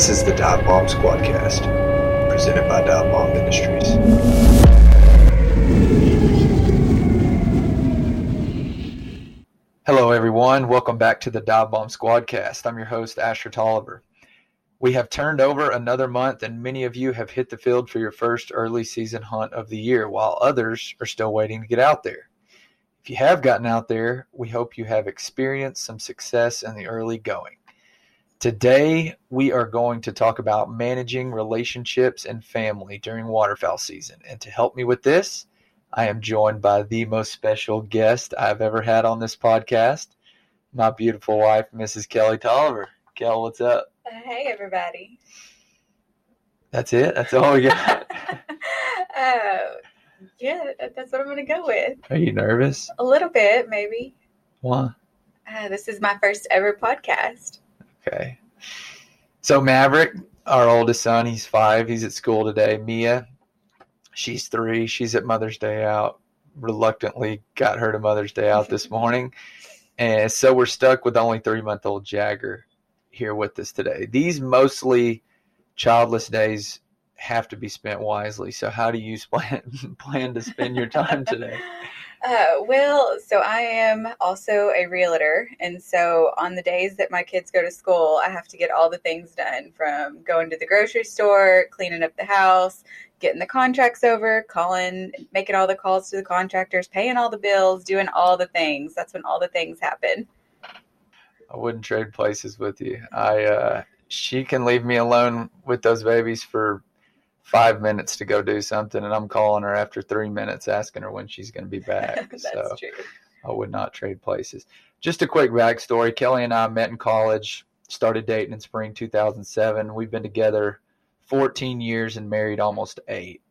This is the Dive Bomb Squadcast, presented by Dive Bomb Ministries. Hello, everyone. Welcome back to the Dive Bomb Squadcast. I'm your host, Asher Tolliver. We have turned over another month, and many of you have hit the field for your first early season hunt of the year, while others are still waiting to get out there. If you have gotten out there, we hope you have experienced some success in the early going. Today, we are going to talk about managing relationships and family during waterfowl season. And to help me with this, I am joined by the most special guest I've ever had on this podcast, my beautiful wife, Mrs. Kelly Tolliver. Kel, what's up? Hey, everybody. That's it? That's all we got? uh, yeah, that's what I'm going to go with. Are you nervous? A little bit, maybe. Why? Uh, this is my first ever podcast. Okay. So Maverick, our oldest son, he's five. He's at school today. Mia, she's three. She's at Mother's Day out. Reluctantly got her to Mother's Day out this morning. And so we're stuck with only three month old Jagger here with us today. These mostly childless days have to be spent wisely. So how do you plan plan to spend your time today? Uh, well, so I am also a realtor. And so on the days that my kids go to school, I have to get all the things done from going to the grocery store, cleaning up the house, getting the contracts over, calling, making all the calls to the contractors, paying all the bills, doing all the things. That's when all the things happen. I wouldn't trade places with you. I, uh, she can leave me alone with those babies for five minutes to go do something, and I'm calling her after three minutes asking her when she's going to be back. so true. I would not trade places. Just a quick backstory Kelly and I met in college, started dating in spring 2007. We've been together 14 years and married almost eight.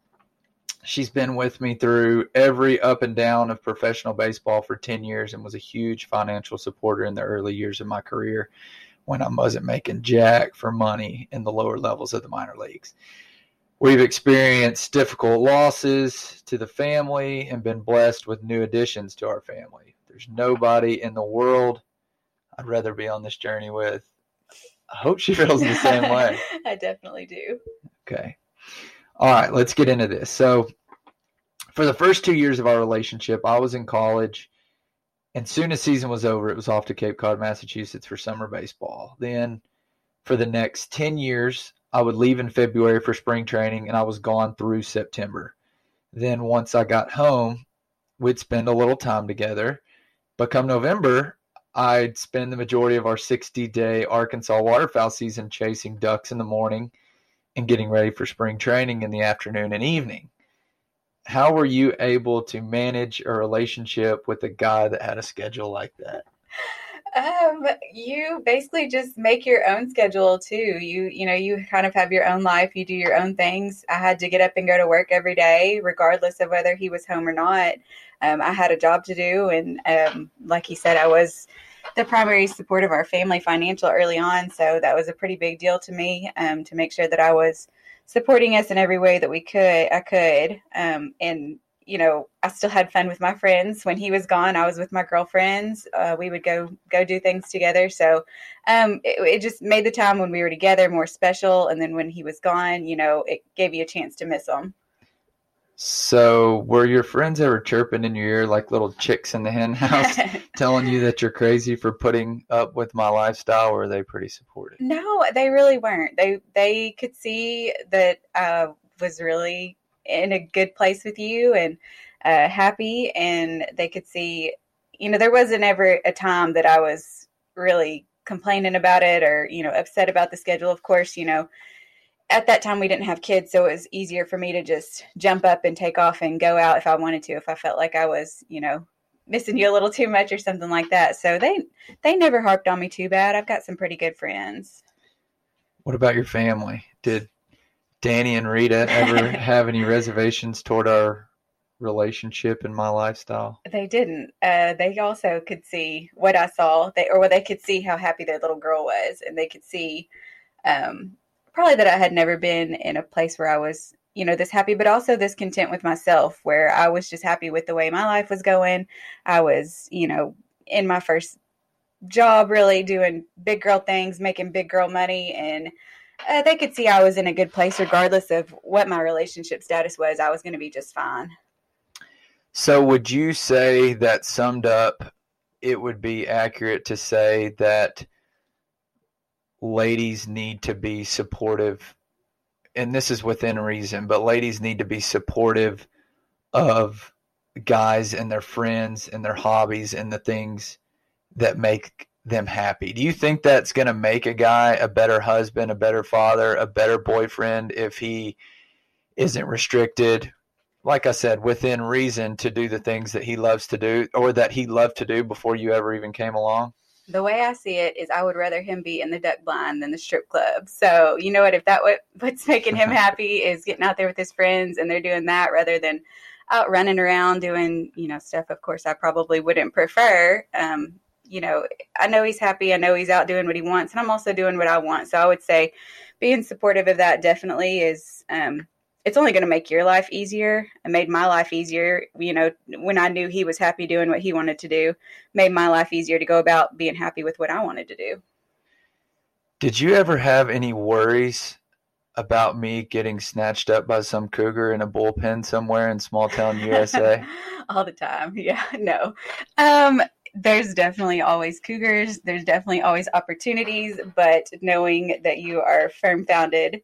She's been with me through every up and down of professional baseball for 10 years and was a huge financial supporter in the early years of my career when I wasn't making jack for money in the lower levels of the minor leagues. We've experienced difficult losses to the family and been blessed with new additions to our family. There's nobody in the world I'd rather be on this journey with. I hope she feels the same way. I definitely do. Okay. All right, let's get into this. So, for the first two years of our relationship, I was in college, and soon as season was over, it was off to Cape Cod, Massachusetts for summer baseball. Then, for the next 10 years, I would leave in February for spring training and I was gone through September. Then once I got home, we'd spend a little time together. But come November, I'd spend the majority of our 60 day Arkansas waterfowl season chasing ducks in the morning and getting ready for spring training in the afternoon and evening. How were you able to manage a relationship with a guy that had a schedule like that? Um, you basically just make your own schedule too. You you know, you kind of have your own life, you do your own things. I had to get up and go to work every day, regardless of whether he was home or not. Um, I had a job to do and um, like he said, I was the primary support of our family financial early on. So that was a pretty big deal to me um, to make sure that I was supporting us in every way that we could I could. Um, and you know, I still had fun with my friends. When he was gone, I was with my girlfriends. Uh, we would go go do things together. So um, it, it, just made the time when we were together more special. And then when he was gone, you know, it gave you a chance to miss him. So were your friends ever chirping in your ear like little chicks in the hen house, telling you that you're crazy for putting up with my lifestyle, or are they pretty supportive? No, they really weren't. They they could see that I was really in a good place with you and uh, happy, and they could see, you know, there wasn't ever a time that I was really complaining about it or you know upset about the schedule. Of course, you know. At that time, we didn't have kids, so it was easier for me to just jump up and take off and go out if I wanted to, if I felt like I was, you know, missing you a little too much or something like that. So they they never harped on me too bad. I've got some pretty good friends. What about your family? Did Danny and Rita ever have any reservations toward our relationship and my lifestyle? They didn't. Uh, they also could see what I saw, they or they could see how happy their little girl was, and they could see um, probably that I had never been in a place where I was, you know, this happy, but also this content with myself, where I was just happy with the way my life was going. I was, you know, in my first job, really doing big girl things, making big girl money, and uh, they could see I was in a good place, regardless of what my relationship status was. I was going to be just fine. So, would you say that summed up, it would be accurate to say that ladies need to be supportive, and this is within reason, but ladies need to be supportive of guys and their friends and their hobbies and the things that make them happy. Do you think that's going to make a guy a better husband, a better father, a better boyfriend if he isn't restricted, like I said, within reason to do the things that he loves to do or that he loved to do before you ever even came along? The way I see it is, I would rather him be in the duck blind than the strip club. So you know what? If that what what's making him happy is getting out there with his friends and they're doing that rather than out running around doing you know stuff. Of course, I probably wouldn't prefer. Um, you know, I know he's happy. I know he's out doing what he wants, and I'm also doing what I want. So I would say being supportive of that definitely is. Um, it's only going to make your life easier. It made my life easier. You know, when I knew he was happy doing what he wanted to do, made my life easier to go about being happy with what I wanted to do. Did you ever have any worries about me getting snatched up by some cougar in a bullpen somewhere in small town USA? All the time. Yeah, no. Um, there's definitely always cougars. There's definitely always opportunities, but knowing that you are firm founded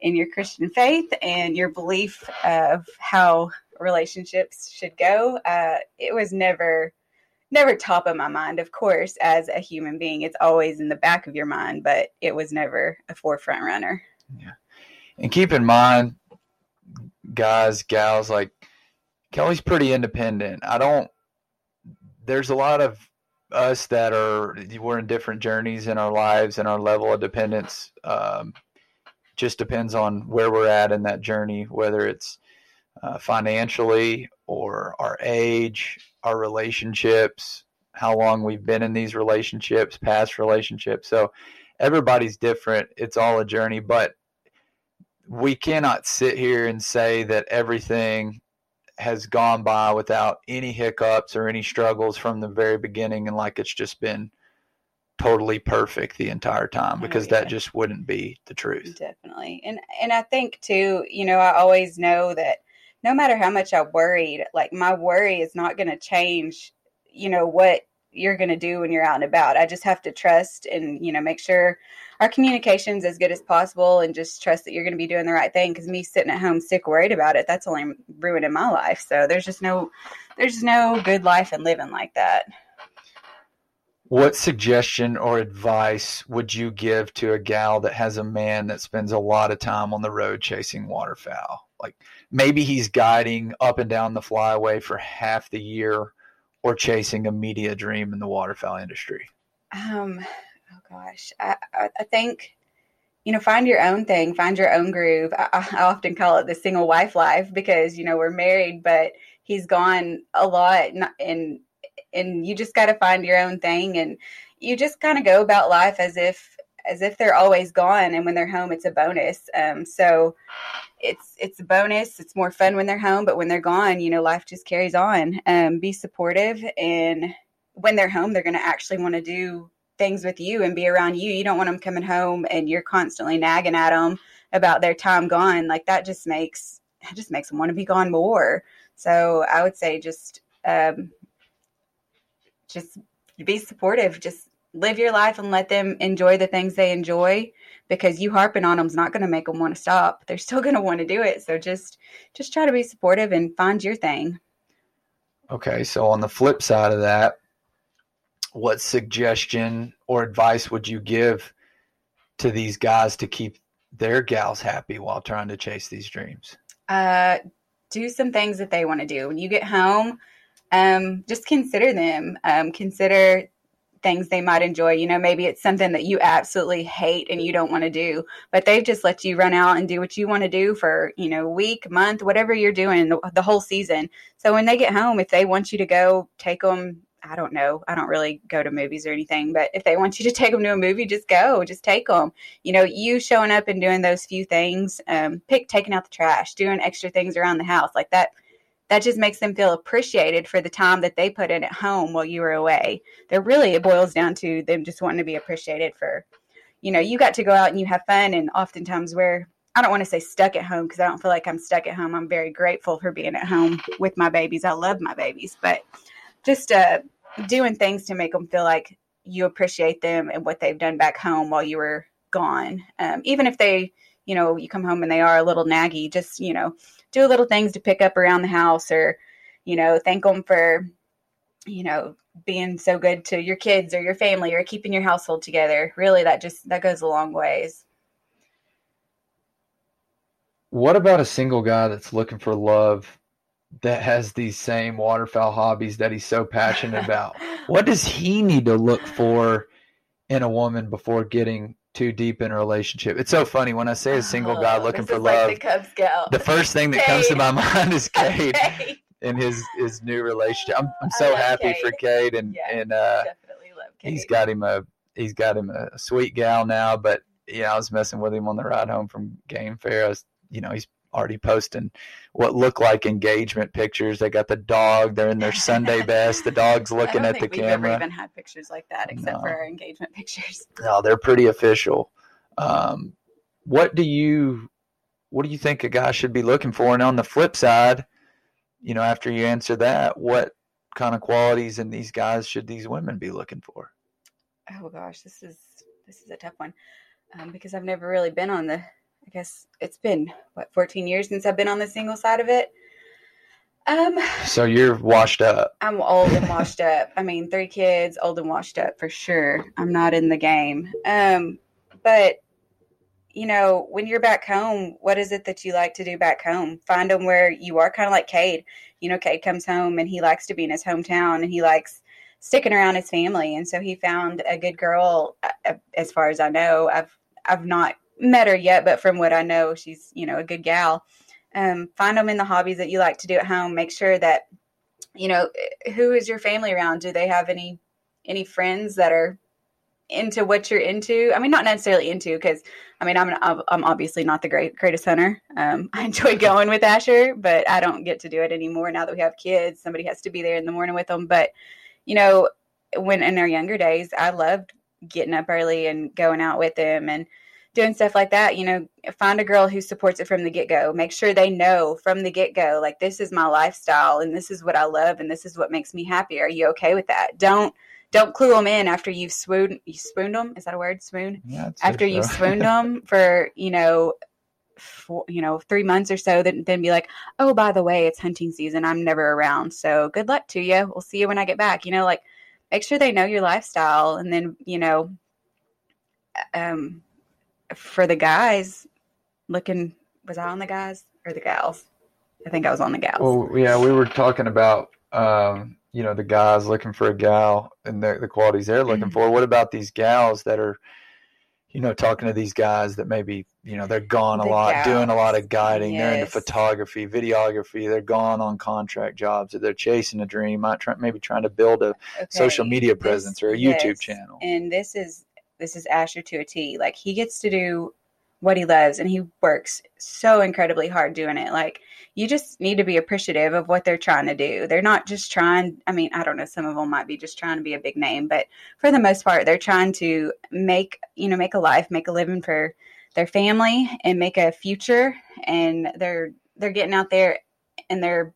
in your Christian faith and your belief of how relationships should go, uh, it was never never top of my mind. Of course, as a human being, it's always in the back of your mind, but it was never a forefront runner. Yeah. And keep in mind, guys, gals, like Kelly's pretty independent. I don't there's a lot of us that are we're in different journeys in our lives and our level of dependence um, just depends on where we're at in that journey whether it's uh, financially or our age our relationships how long we've been in these relationships past relationships. So everybody's different. It's all a journey but we cannot sit here and say that everything has gone by without any hiccups or any struggles from the very beginning and like it's just been totally perfect the entire time because oh, yeah. that just wouldn't be the truth. Definitely. And and I think too, you know, I always know that no matter how much I worried, like my worry is not going to change, you know, what you're going to do when you're out and about. I just have to trust and, you know, make sure our communication's as good as possible and just trust that you're going to be doing the right thing. Because me sitting at home sick, worried about it, that's only ruining my life. So there's just no, there's no good life in living like that. What suggestion or advice would you give to a gal that has a man that spends a lot of time on the road chasing waterfowl? Like maybe he's guiding up and down the flyway for half the year or chasing a media dream in the waterfowl industry? Um, oh gosh, I, I think you know, find your own thing, find your own groove. I, I, often call it the single wife life because you know we're married, but he's gone a lot, and and you just got to find your own thing, and you just kind of go about life as if as if they're always gone, and when they're home, it's a bonus. Um, so it's it's a bonus. It's more fun when they're home, but when they're gone, you know, life just carries on. Um, be supportive, and when they're home, they're going to actually want to do things with you and be around you. You don't want them coming home and you're constantly nagging at them about their time gone. Like that just makes it just makes them want to be gone more. So I would say just um, just be supportive. Just live your life and let them enjoy the things they enjoy because you harping on them is not going to make them want to stop. They're still going to want to do it. So just just try to be supportive and find your thing. Okay, so on the flip side of that, what suggestion or advice would you give to these guys to keep their gals happy while trying to chase these dreams? Uh, do some things that they want to do. When you get home, um, just consider them. Um, consider things they might enjoy. You know, maybe it's something that you absolutely hate and you don't want to do, but they've just let you run out and do what you want to do for, you know, week, month, whatever you're doing the, whole season. So when they get home, if they want you to go take them I don't know. I don't really go to movies or anything, but if they want you to take them to a movie, just go, just take them. You know, you showing up and doing those few things, um, pick taking out the trash, doing extra things around the house like that. That just makes them feel appreciated for the time that they put in at home while you were away. They're really, it boils down to them just wanting to be appreciated for, you know, you got to go out and you have fun. And oftentimes we're, I don't want to say stuck at home because I don't feel like I'm stuck at home. I'm very grateful for being at home with my babies. I love my babies, but just uh, doing things to make them feel like you appreciate them and what they've done back home while you were gone. Um, even if they, you know, you come home and they are a little naggy, just, you know, do little things to pick up around the house or, you know, thank them for, you know, being so good to your kids or your family or keeping your household together. Really, that just, that goes a long ways. What about a single guy that's looking for love that has these same waterfowl hobbies that he's so passionate about? what does he need to look for in a woman before getting too deep in a relationship? It's so funny when I say a single guy Oh, looking for is like love. the the first thing that comes to my mind is Cade Cade. and his his new relationship. I'm I'm so love happy for Cade. Cade and Yeah, and uh, Definitely love Cade. he's got him a he's got him a sweet gal now. But yeah, I was messing with him on the ride home from game fair. I was you know he's already posting what look like engagement pictures. They got the dog. They're in their Sunday best. The dog's looking at the camera. we've ever camera. even had pictures like that except for our engagement pictures. No, they're pretty official. Um, what do you what do you think a guy should be looking for? And on the flip side, you know, after you answer that, what kind of qualities in these guys should these women be looking for? Oh gosh, this is this is a tough one um, because I've never really been on the. I guess it's been what 14 years since I've been on the single side of it. Um, So you're washed up. I'm old and washed up. I mean, three kids, old and washed up for sure. I'm not in the game. Um, but you know, when you're back home, what is it that you like to do back home? Find them where you are, kind of like Cade. You know, Cade comes home and he likes to be in his hometown and he likes sticking around his family. And so he found a good girl. uh, As far as I know, I've I've not met her yet, but from what I know, she's you know a good gal. Um, find them in the hobbies that you like to do at home. Make sure that you know who is your family around. Do they have any any friends that are into what you're into? I mean, not necessarily into because I mean I'm I'm I'm obviously not the great greatest hunter. Um, I enjoy going with Asher, but I don't get to do it anymore now that we have kids. Somebody has to be there in the morning with them. But you know, when in our younger days, I loved getting up early and going out with them and doing stuff like that. You know, find a girl who supports it from the get go. Make sure they know from the get go, like this is my lifestyle and this is what I love and this is what makes me happy. Are you okay with that? Don't don't clue them in after you've swooned you swooned them. Is that a word? Swoon Yeah, after you've so. swooned them for you know for, you know three months or so then, then be like oh by the way it's hunting season i'm never around so good luck to you we'll see you when i get back you know like make sure they know your lifestyle and then you know um for the guys looking was i on the guys or the gals i think i was on the gals Well, yeah, we were talking about um, you know the guys looking for a gal and the, the qualities they're looking Mm-hmm. for. What about these gals that are, you know, talking to these guys that maybe you know they're gone a The lot, doing a lot of gals, guiding. They're into photography, videography. They're gone on contract jobs. Or they're chasing a dream. Might try, maybe trying to build a social Okay, media this- presence or a YouTube yes, channel. And this is this is Asher to a T. Like he gets to do what he loves and he works so incredibly hard doing it. Like you just need to be appreciative of what they're trying to do. They're not just trying I mean, I don't know, some of them might be just trying to be a big name, but for the most part they're trying to make, you know, make a life, make a living for their family and make a future and they're they're getting out there and they're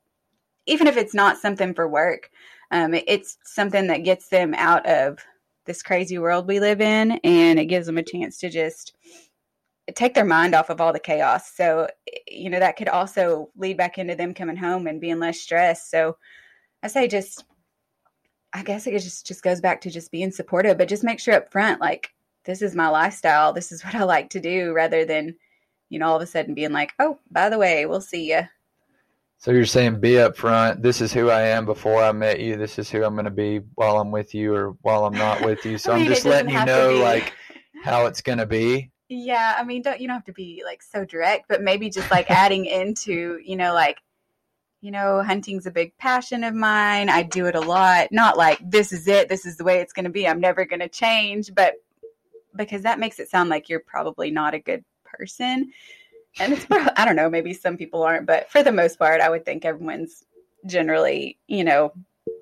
even if it's not something for work, um, it's something that gets them out of this crazy world we live in and it gives them a chance to just take their mind off of all the chaos. So you know that could also lead back into them coming home and being less stressed. So i say just i guess it just just goes back to just being supportive but just make sure up front like this is my lifestyle. This is what i like to do rather than you know all of a sudden being like oh by the way we'll see you So you're saying be upfront. This is who I am before I met you. This is who I'm going to be while I'm with you or while I'm not with you. So I I'm mean, just letting you know like how it's going to be. Yeah, I mean, don't you don't have to be like so direct, but maybe just like adding into, you know, like, you know, hunting's a big passion of mine. I do it a lot. Not like this is it, this is the way it's going to be. I'm never going to change, but because that makes it sound like you're probably not a good person. And it's probably, I don't know, maybe some people aren't, but for the most part, I would think everyone's generally, you know,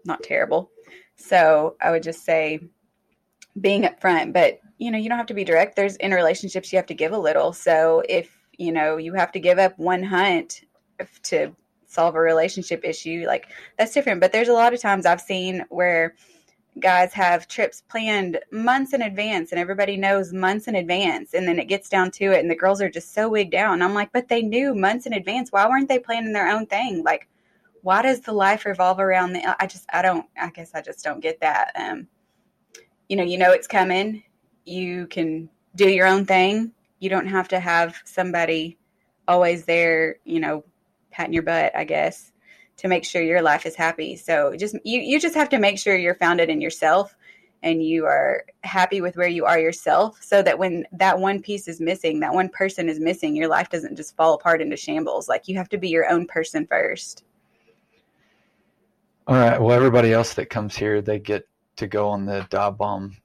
not terrible. So I would just say, being upfront, but you know, you don't have to be direct. There's in relationships you have to give a little. So if you know you have to give up one hunt to solve a relationship issue, like that's different. But there's a lot of times I've seen where guys have trips planned months in advance and everybody knows months in advance and then it gets down to it and the girls are just so wigged out and i'm like but they knew months in advance. Why weren't they planning their own thing? Like why does the life revolve around the i just i don't i guess i just don't get that um you know you know it's coming. You can do your own thing. You don't have to have somebody always there you know patting your butt i guess to make sure your life is happy so just you you just have to make sure you're founded in yourself and you are happy with where you are yourself so that when that one piece is missing that one person is missing your life doesn't just fall apart into shambles like you have to be your own person first All right. Well, everybody else that comes here, they get to go on the dive bomb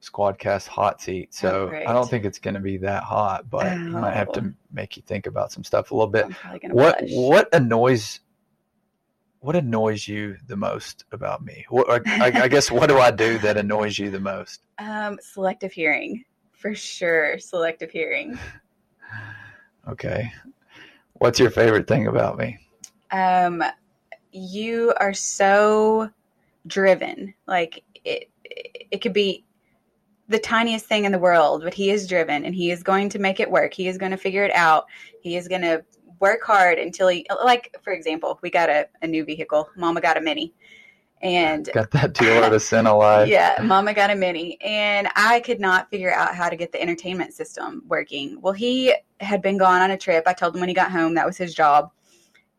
squadcast hot seat. So Oh. I don't think it's going to be that hot, but I might have Oh. to make you think about some stuff a little bit. What blush. what annoys what annoys you the most about me? What, I, I guess what do I do that annoys you the most? Um, selective hearing, for sure. Selective hearing. Okay. What's your favorite thing about me? Um, you are so driven. Like it, it could be the tiniest thing in the world, but he is driven and he is going to make it work. He is going to figure it out. He is going to work hard until he, like, for example, we got a, a new vehicle. Mama got a mini. And Got that Toyota Sienna Life. yeah, Mama got a mini, and I could not figure out how to get the entertainment system working. Well, he had been gone on a trip. I told him when he got home that was his job,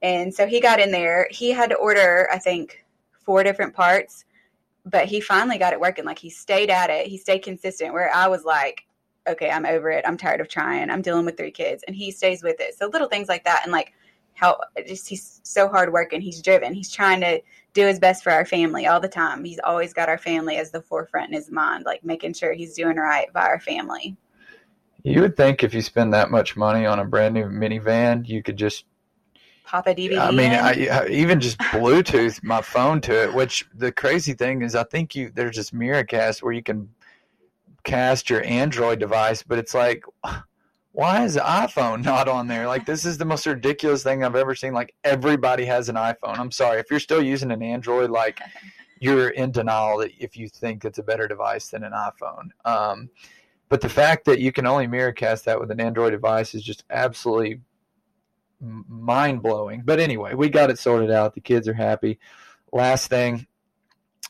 and so he got in there. He had to order, I think, four different parts, but he finally got it working. Like he stayed at it. He stayed consistent. Where I was like, okay, I'm over it. I'm tired of trying. I'm dealing with three kids, and he stays with it. So little things like that, and like how just he's so hard working. He's driven. He's trying to do his best for our family all the time. He's always got our family as the forefront in his mind, like making sure he's doing right by our family. You would think if you spend that much money on a brand new minivan, you could just Pop a DVD. I mean. I, I even just Bluetooth my phone to it. Which the crazy thing is, I think you there's this Miracast where you can cast your Android device, but it's like, why is the iPhone not on there? Like, this is the most ridiculous thing I've ever seen. Like, everybody has an iPhone. I'm sorry if you're still using an Android, like you're in denial if you think it's a better device than an iPhone. Um, but the fact that you can only Miracast that with an Android device is just absolutely mind blowing. But anyway, we got it sorted out. The kids are happy. Last thing,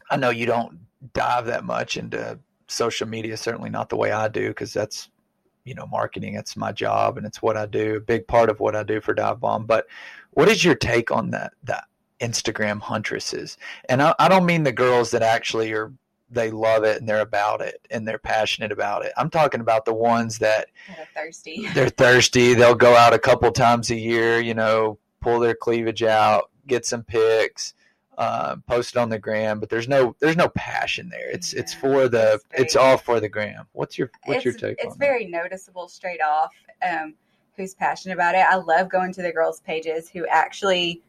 I know you don't dive that much into social media, certainly not the way I do, because that's you know marketing. It's my job and it's what I do. A big part of what I do for Dive Bomb. But what is your take on that? That Instagram huntresses, and I, I don't mean the girls that actually are they love it and they're about it and they're passionate about it. I'm talking about the ones that thirsty. they're thirsty. They'll go out a couple times a year, you know, pull their cleavage out, get some pics, uh, post it on the gram. But there's no there's no passion there. It's it's for the it's all for the gram. What's your what's it's, your take It's very noticeable straight off um, who's passionate about it. I love going to the girls' pages who actually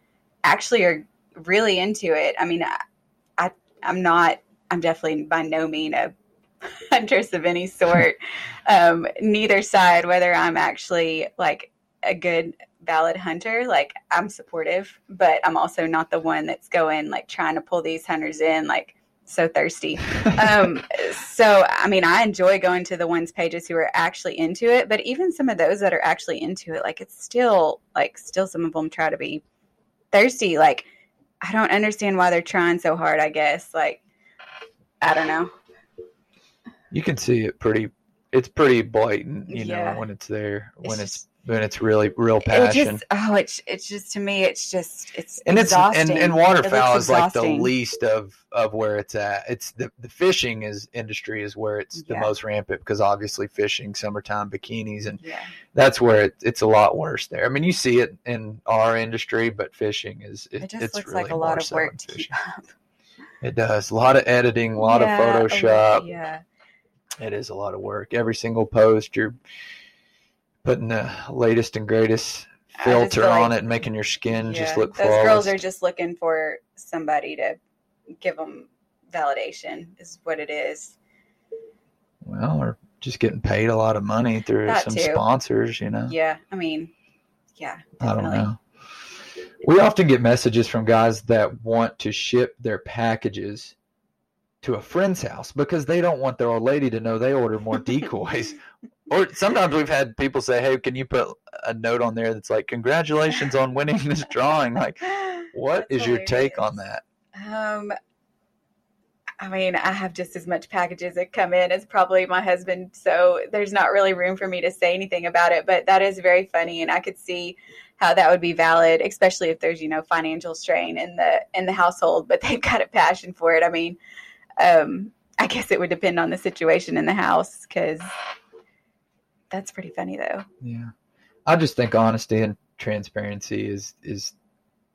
actually are really into it. I mean, I, I I'm not. I'm definitely by no mean a huntress of any sort. um, neither side, whether I'm actually like a good valid hunter, like I'm supportive, but I'm also not the one that's going like trying to pull these hunters in like so thirsty um so i mean i enjoy going to the ones pages who are actually into it but even some of those that are actually into it like it's still like still some of them try to be thirsty like i don't understand why they're trying so hard i guess like i don't know you can see it pretty. It's pretty blatant, you Yeah. know, when it's there, when It's it's, when it's really real it passion. just oh it's it's just to me it's just it's and it's exhausting. and, and waterfowl is like the least of of where it's at. It's the the fishing is industry is where it's the most rampant because obviously fishing summertime bikinis and yeah. that's where it, it's a lot worse there. I mean you see it in our industry but fishing is it, it just it's looks really like a lot of work to keep up. It does. A lot of editing a lot Yeah, of photoshop. yeah. It is a lot of work. Every single post you're putting the latest and greatest filter feel on it and making your skin just Yeah, look those flawless girls are just looking for somebody to give them validation is what it is Well, or just getting paid a lot of money through some too. sponsors, you know. Yeah, I mean, yeah, I don't know. We often get messages from guys that want to ship their packages to a friend's house because they don't want their old lady to know they ordered more decoys. Or sometimes we've had people say, "Hey, can you put a note on there that's like congratulations on winning this drawing?" Like, what is That's your take on that? Um, I mean, I have just as much packages that come in as probably my husband, so there's not really room for me to say anything about it. But that is very funny, and I could see how that would be valid, especially if there's you know financial strain in the in the household, but they've got a passion for it. I mean, um, I guess it would depend on the situation in the house because that's pretty funny though. Yeah, I just think honesty and transparency is is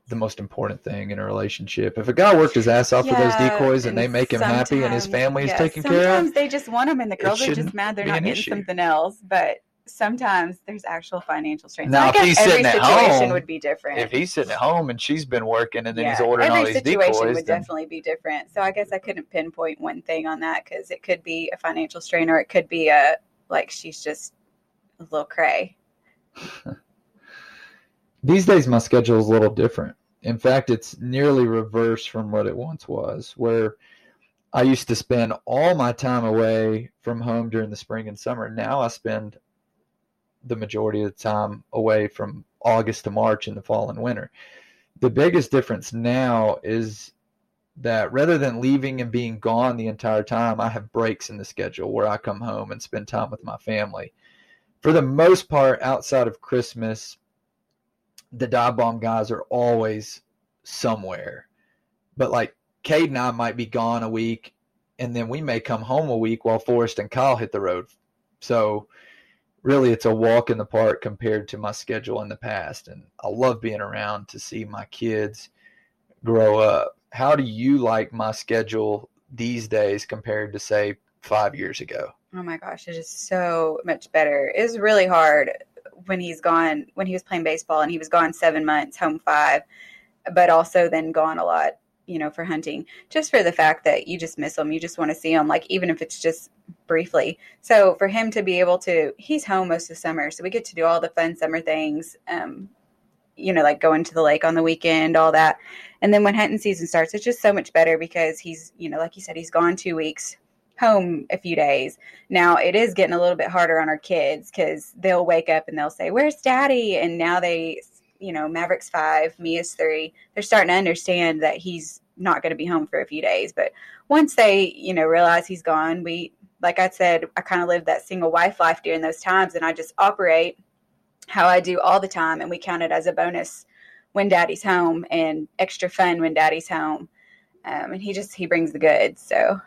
the most important thing in a relationship. If a guy worked his ass off for those decoys and, they make him happy and his family is taken care of, Sometimes they just want them, and the girls are just mad they're not getting issue. something else. But sometimes there's actual financial strain. Now, I if guess he's every sitting at situation home- would be different. if he's sitting at home and she's been working and then he's ordering every all these situation decoys, would then definitely be different. So I guess I couldn't pinpoint one thing on that because it could be a financial strain, or it could be a like she's just little cray. These days, my schedule is a little different. In fact, it's nearly reverse from what it once was, where I used to spend all my time away from home during the spring and summer. Now I spend the majority of the time away from August to March in the fall and winter. The biggest difference now is that rather than leaving and being gone the entire time, I have breaks in the schedule where I come home and spend time with my family. For the most part, outside of Christmas, the dive bomb guys are always somewhere. But like Cade and I might be gone a week, and then we may come home a week while Forrest and Kyle hit the road. So really, it's a walk in the park compared to my schedule in the past. And I love being around to see my kids grow up. How do you like my schedule these days compared to say five years ago? Oh my gosh, it is so much better. It was really hard when he's gone when he was playing baseball and he was gone seven months, home five, but also then gone a lot, you know, for hunting. Just for the fact that you just miss him. You just want to see him, like even if it's just briefly. So for him to be able to he's home most of the summer, so we get to do all the fun summer things. Um, you know, like going to the lake on the weekend, all that. And then when hunting season starts, it's just so much better because he's, you know, like you said, he's gone two weeks, home a few days. Now it is getting a little bit harder on our kids because they'll wake up and they'll say, "Where's Daddy?" And now they, you know, Maverick's five, Mia's three. They're starting to understand that he's not going to be home for a few days. But once they, you know, realize he's gone, we, like I said, I kind of lived that single wife life during those times, and I just operate how I do all the time, and we count it as a bonus when Daddy's home and extra fun when Daddy's home. Um, and he just he brings the goods. So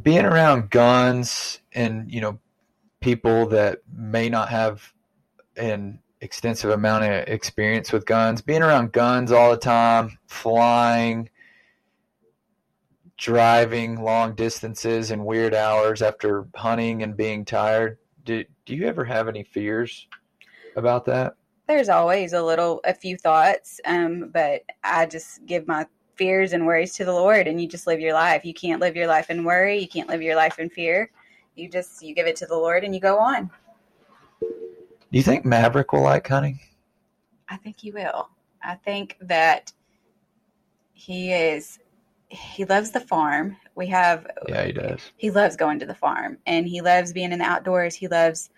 being around guns and you know people that may not have an extensive amount of experience with guns being around guns all the time flying driving long distances and weird hours after hunting and being tired. Do, do you ever have any fears about that? There's always a little a few thoughts um but i just give my fears and worries to the lord and you just live your life. You can't live your life in worry. You can't live your life in fear. You just you give it to the lord and you go on. Do you think maverick will like hunting i think he will. I think that he is he loves the farm. We have yeah he does. he loves going to the farm and he loves being in the outdoors. He loves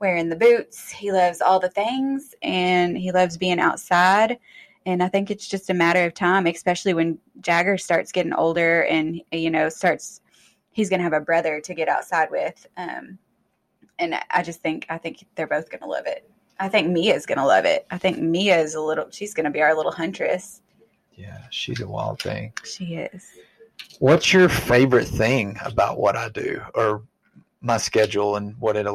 wearing the boots. He loves all the things and he loves being outside and i think it's just a matter of time especially when jagger starts getting older and you know starts he's going to have a brother to get outside with um, and i just think i think they're both going to love it. I think mia's going to love it. I think mia is a little she's going to be our little huntress. Yeah she's a wild thing. She is. What's your favorite thing about what I do or my schedule and what it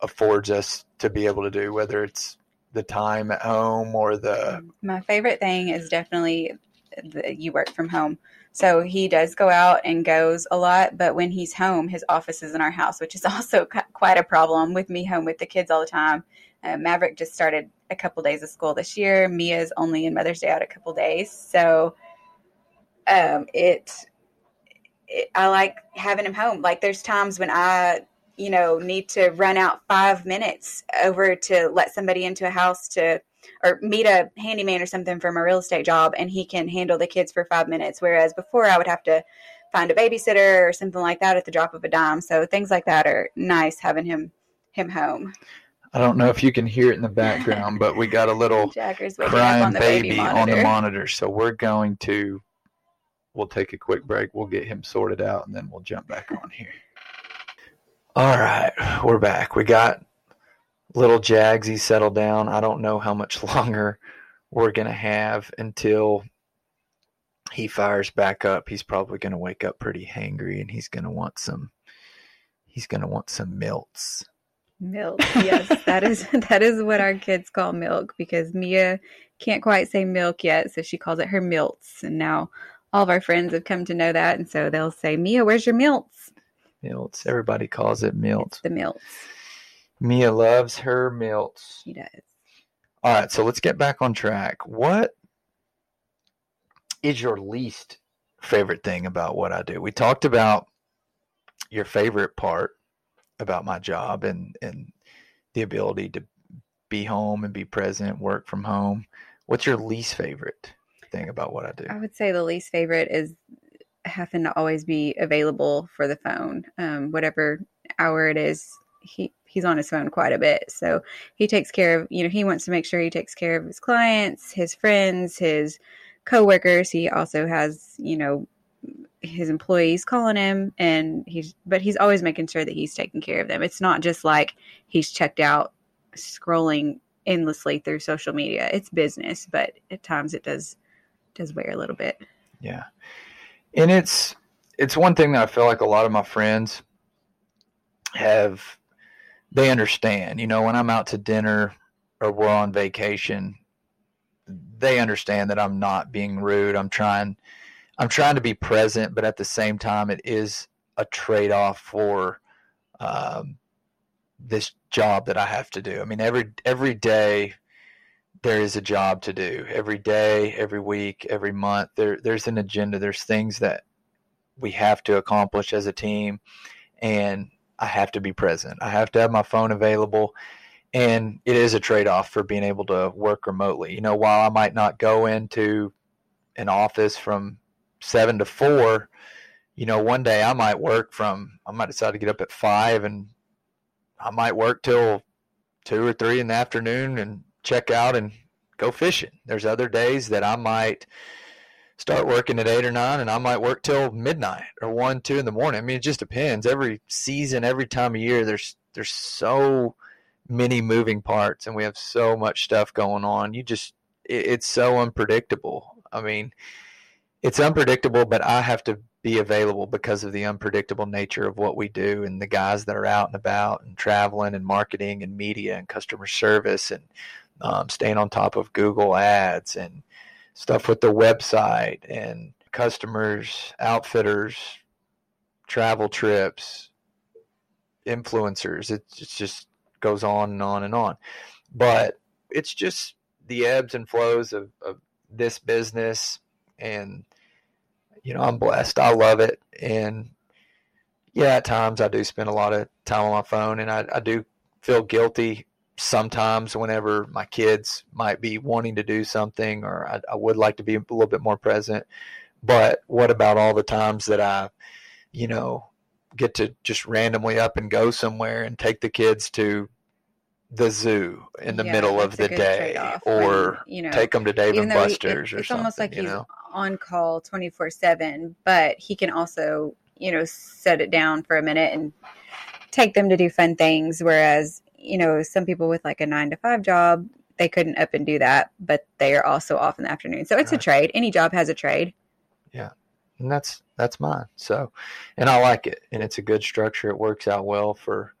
affords us to be able to do, whether it's the time at home or the. My favorite thing is definitely that you work from home. So he does go out and goes a lot, but when he's home, his office is in our house, which is also quite a problem with me home with the kids all the time. Uh, Maverick just started a couple days of school this year. Mia's only in Mother's Day out a couple days, so um, it, it. I like having him home. Like there's times when I you know, need to run out five minutes over to let somebody into a house to or meet a handyman or something from a real estate job and he can handle the kids for five minutes. Whereas before I would have to find a babysitter or something like that at the drop of a dime. So things like that are nice having him him home. I don't know if you can hear it in the background, but we got a little Jagger's waking up crying on the baby, baby, on the monitor. So we're going to we'll take a quick break. We'll get him sorted out and then we'll jump back on here. All right, we're back. We got little Jagsy settled down. I don't know how much longer we're gonna have until he fires back up. He's probably gonna wake up pretty hangry and he's gonna want some he's gonna want some milks. Milk, yes, that is that is what our kids call milk because Mia can't quite say milk yet, so she calls it her milts. And now all of our friends have come to know that, and so they'll say, "Mia, where's your milts?" Milts. Everybody calls it milts. It's the milts. Mia loves her milts. She does. All right, so let's get back on track. What is your least favorite thing about what I do? We talked about your favorite part about my job and and the ability to be home and be present, work from home. What's your least favorite thing about what I do? I would say the least favorite is having to always be available for the phone, um, whatever hour it is. He he's on his phone quite a bit, so he takes care of. You know, he wants to make sure he takes care of his clients, his friends, his coworkers. He also has, you know, his employees calling him, and he's but he's always making sure that he's taking care of them. It's not just like he's checked out scrolling endlessly through social media. It's business, but at times it does does wear a little bit. Yeah. And it's it's one thing that I feel like a lot of my friends have they understand. You know, when I'm out to dinner or we're on vacation, they understand that I'm not being rude. I'm trying I'm trying to be present, but at the same time it is a trade off for um, this job that I have to do. I mean every every day there is a job to do every day, every week, every month. There, there's an agenda. There's things that we have to accomplish as a team, and I have to be present. I have to have my phone available, and it is a trade-off for being able to work remotely. You know, while I might not go into an office from seven to four, you know, one day I might work from. I might decide to get up at five, and I might work till two or three in the afternoon, and check out and go fishing. There's other days that I might start working at eight or nine and I might work till midnight or one, two in the morning. I mean, it just depends. Every season, every time of year, there's there's so many moving parts and we have so much stuff going on. You just it, it's so unpredictable. I mean, it's unpredictable, but I have to be available because of the unpredictable nature of what we do and the guys that are out and about and traveling and marketing and media and customer service and um, staying on top of Google ads and stuff with the website and customers, outfitters, travel trips, influencers. It, it just goes on and on and on. But it's just the ebbs and flows of, of this business. And, you know, I'm blessed. I love it. And yeah, at times I do spend a lot of time on my phone and I, I do feel guilty sometimes whenever my kids might be wanting to do something or I, I, would like to be a little bit more present. But what about all the times that I, you know, get to just randomly up and go somewhere and take the kids to the zoo in the Yeah, middle of the day or when, you know, take them to Dave and Buster's it- or it's something. almost like he's know? on call 24 7 but he can also you know set it down for a minute and take them to do fun things whereas you know some people with like a nine to five job they couldn't up and do that but they are also off in the afternoon so it's Right. a trade any job has a trade Yeah. and that's that's mine. So, and I like it, and it's a good structure. It works out well for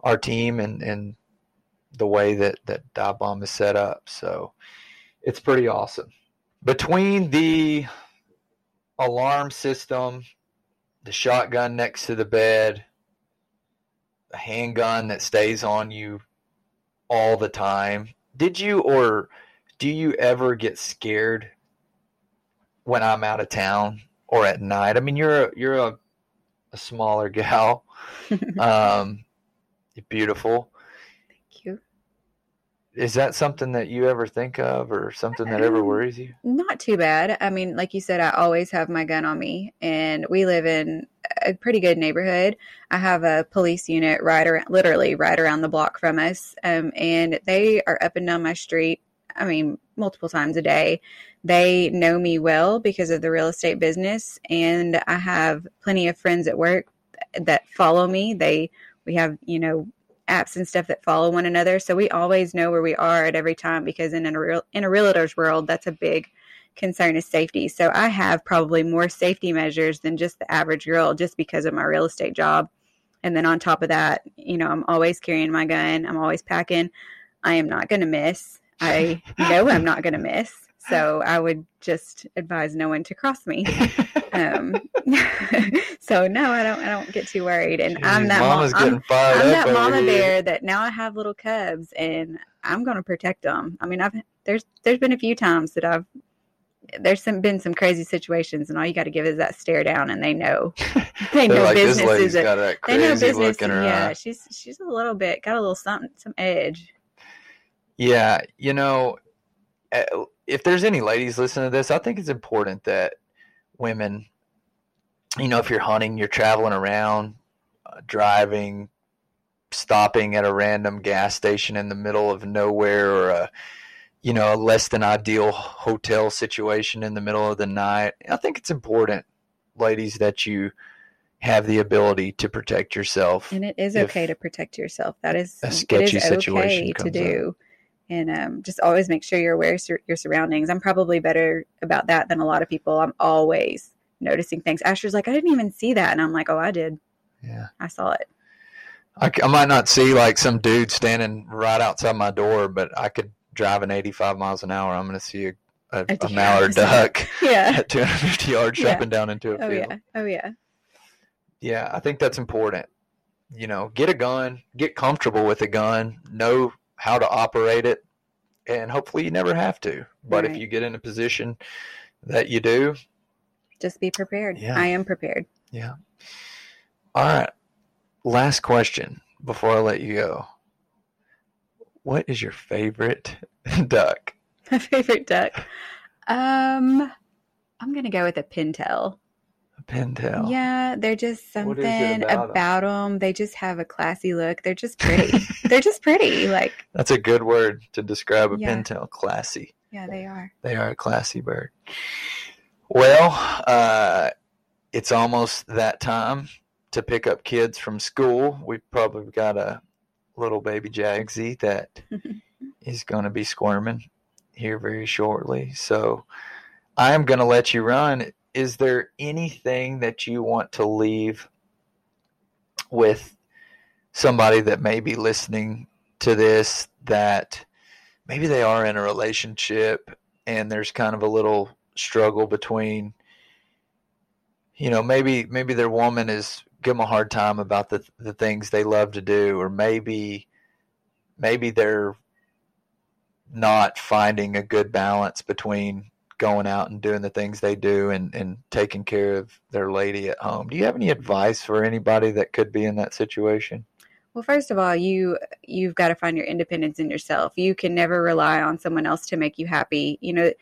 our team and and the way that that Dive Bomb is set up. So, it's pretty awesome. Between the alarm system, the shotgun next to the bed, the handgun that stays on you all the time. Did you or do you ever get scared when I'm out of town or at night? I mean, you're a, you're a, a smaller gal. um, Beautiful. Thank you. Is that something that you ever think of or something that ever Um, worries you? Not too bad. I mean, like you said, I always have my gun on me, and we live in a pretty good neighborhood. I have a police unit right around, literally right around the block from us, um, and they are up and down my street. I mean, multiple times a day. They know me well because of the real estate business, and I have plenty of friends at work that follow me. They we have you know apps and stuff that follow one another. So we always know where we are at every time because in a real in a realtor's world, that's a big concern is safety. So I have probably more safety measures than just the average girl just because of my real estate job. And then on top of that, you know, I'm always carrying my gun. I'm always packing. I am not going to miss. I know I'm not going to miss. So I would just advise no one to cross me. Um, so no, I don't. I don't get too worried. And I'm Jeez, that mom- Mama's I'm- getting fired I'm up that mama bear that now I have little cubs and I'm going to protect them. I mean, I've there's there's been a few times that I've there's some, been some crazy situations and all you got to give is that stare down and they know they know like, this business lady's is a, got that they know business look in her yeah eye. she's she's a little bit got a little something some edge Yeah, you know, uh, if there's any ladies listening to this, I think it's important that women, you know, if you're hunting, you're traveling around, uh, driving, stopping at a random gas station in the middle of nowhere or a, you know, a less than ideal hotel situation in the middle of the night. I think it's important, ladies, that you have the ability to protect yourself. and it is okay to protect yourself that is a sketchy is situation okay to comes up. do and um, just always make sure you're aware of your- your surroundings i'm probably better about that than a lot of people i'm always noticing things asher's like i didn't even see that and i'm like oh i did Yeah. i saw it I might not see like some dude standing right outside my door, but I could drive an 85 miles an hour. I'm going to see a, a, A mallard duck yeah at 250 yards Yeah. jumping down into a oh field. yeah oh yeah Yeah, I think that's important. You know, get a gun, get comfortable with a gun, know how to operate it, and hopefully you never have to. But if you get in a position that you do, just be prepared Yeah. i am prepared yeah. All right. Last question before I let you go. What is your favorite duck? my favorite duck um i'm gonna go with a pintail A pintail. Yeah, they're just What is it something about 'em? about them. They just have a classy look. They're just pretty. they're just pretty. Like, That's a good word to describe a Yeah. pintail. Classy. yeah, they are. They are a classy bird. Well, uh, it's almost that time to pick up kids from school. We've probably got a little baby Jagsy that is going to be squirming here very shortly. So I am going to let you run. Is there anything that you want to leave with somebody that may be listening to this that maybe they are in a relationship and there's kind of a little struggle between you know maybe maybe their woman is give them a hard time about the the things they love to do or maybe maybe they're not finding a good balance between going out and doing the things they do and, and taking care of their lady at home. Do you have any advice for anybody that could be in that situation? Well, first of all, you you've got to find your independence in yourself. You can never rely on someone else to make you happy. You know,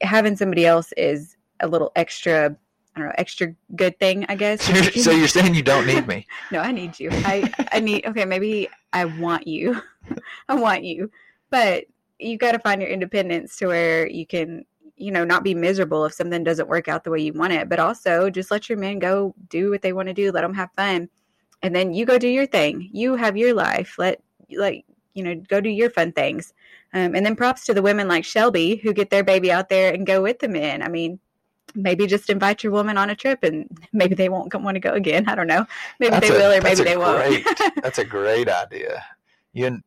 having somebody else is a little extra. I don't know, extra good thing, I guess. So you're, so you're saying you don't need me? no, I need you. I I need. Okay, maybe I want you. I want you, but you got to find your independence to where you can, you know, not be miserable if something doesn't work out the way you want it. But also, just let your men go do what they want to do. Let them have fun, and then you go do your thing. You have your life. Let like you know, go do your fun things. Um, and then props to the women like Shelby who get their baby out there and go with the men. I mean, maybe just invite your woman on a trip and maybe they won't want to go again. I don't know. Maybe That's they a- will or maybe they won't. great- That's a great idea. You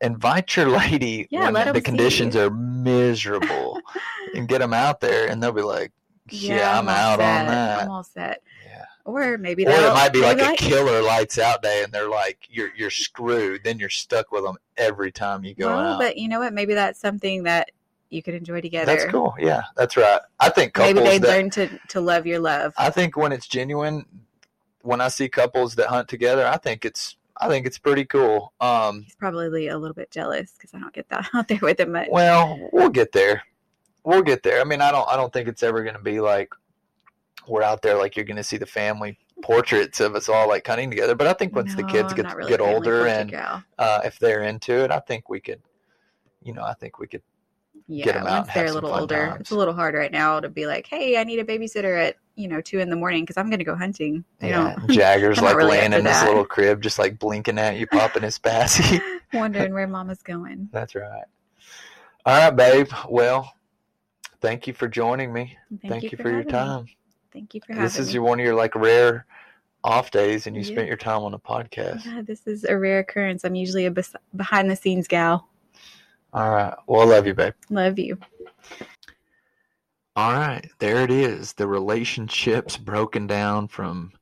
invite your lady Yeah, when the conditions are miserable and get them out there and they'll be like, yeah, I'm, all out set. on that. I'm all set. Yeah. Or maybe Or it might be like a killer lights out day and they're like, you're, you're screwed. Then you're stuck with them every time you go well, out. but you know what? Maybe that's something that you could enjoy together. That's cool. Yeah, that's right. I think couples Maybe they learn to to love your love. I think when it's genuine, when I see couples that hunt together, I think it's I think it's pretty cool. Um, He's probably a little bit jealous because I don't get that out there with him much. well, we'll get there. We'll get there. I mean, I don't. I don't think it's ever going to be like we're out there like you're going to see the family portraits of us all like hunting together. But I think once the kids get really get older and uh, if they're into it, I think we could. You know, I think we could. Yeah, once they're a little older, times. it's a little hard right now to be like, "Hey, I need a babysitter at you know two in the morning because I'm going to go hunting." They yeah, Jagger's like really laying in for his little crib, just like blinking at you, popping his passy. wondering where Mama's going. That's right. All right, babe. Well, thank you for joining me. Thank, you for, your having me. time. Thank you for having This is me. your one of your like rare off days, and you Yeah. spent your time on a podcast. Yeah, this is a rare occurrence. I'm usually a bes- behind the scenes gal. All right. Well, I love you, babe. Love you. All right, there it is. The relationships broken down from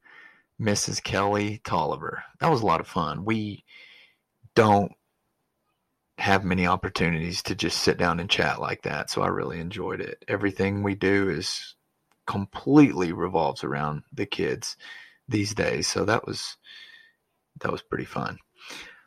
Mrs. Kelly Tolliver. That was a lot of fun. We don't have many opportunities to just sit down and chat like that, so I really enjoyed it. Everything we do is completely revolves around the kids these days, so that was that was pretty fun.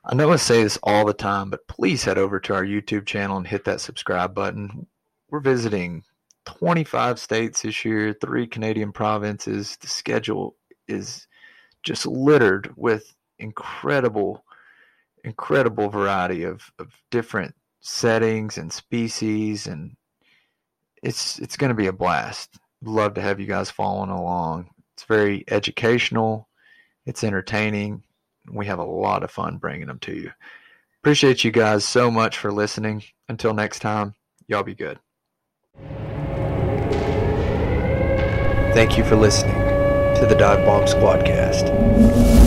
I know I say this all the time, but please head over to our YouTube channel and hit that subscribe button. We're visiting 25 states this year, three Canadian provinces. The schedule is just littered with incredible, incredible variety of, of different settings and species, and it's it's going to be a blast. Love to have you guys following along. It's very educational. It's entertaining. We have a lot of fun bringing them to you. Appreciate you guys so much for listening. Until next time, y'all be good. Thank you for listening to the Dive Bomb Squadcast.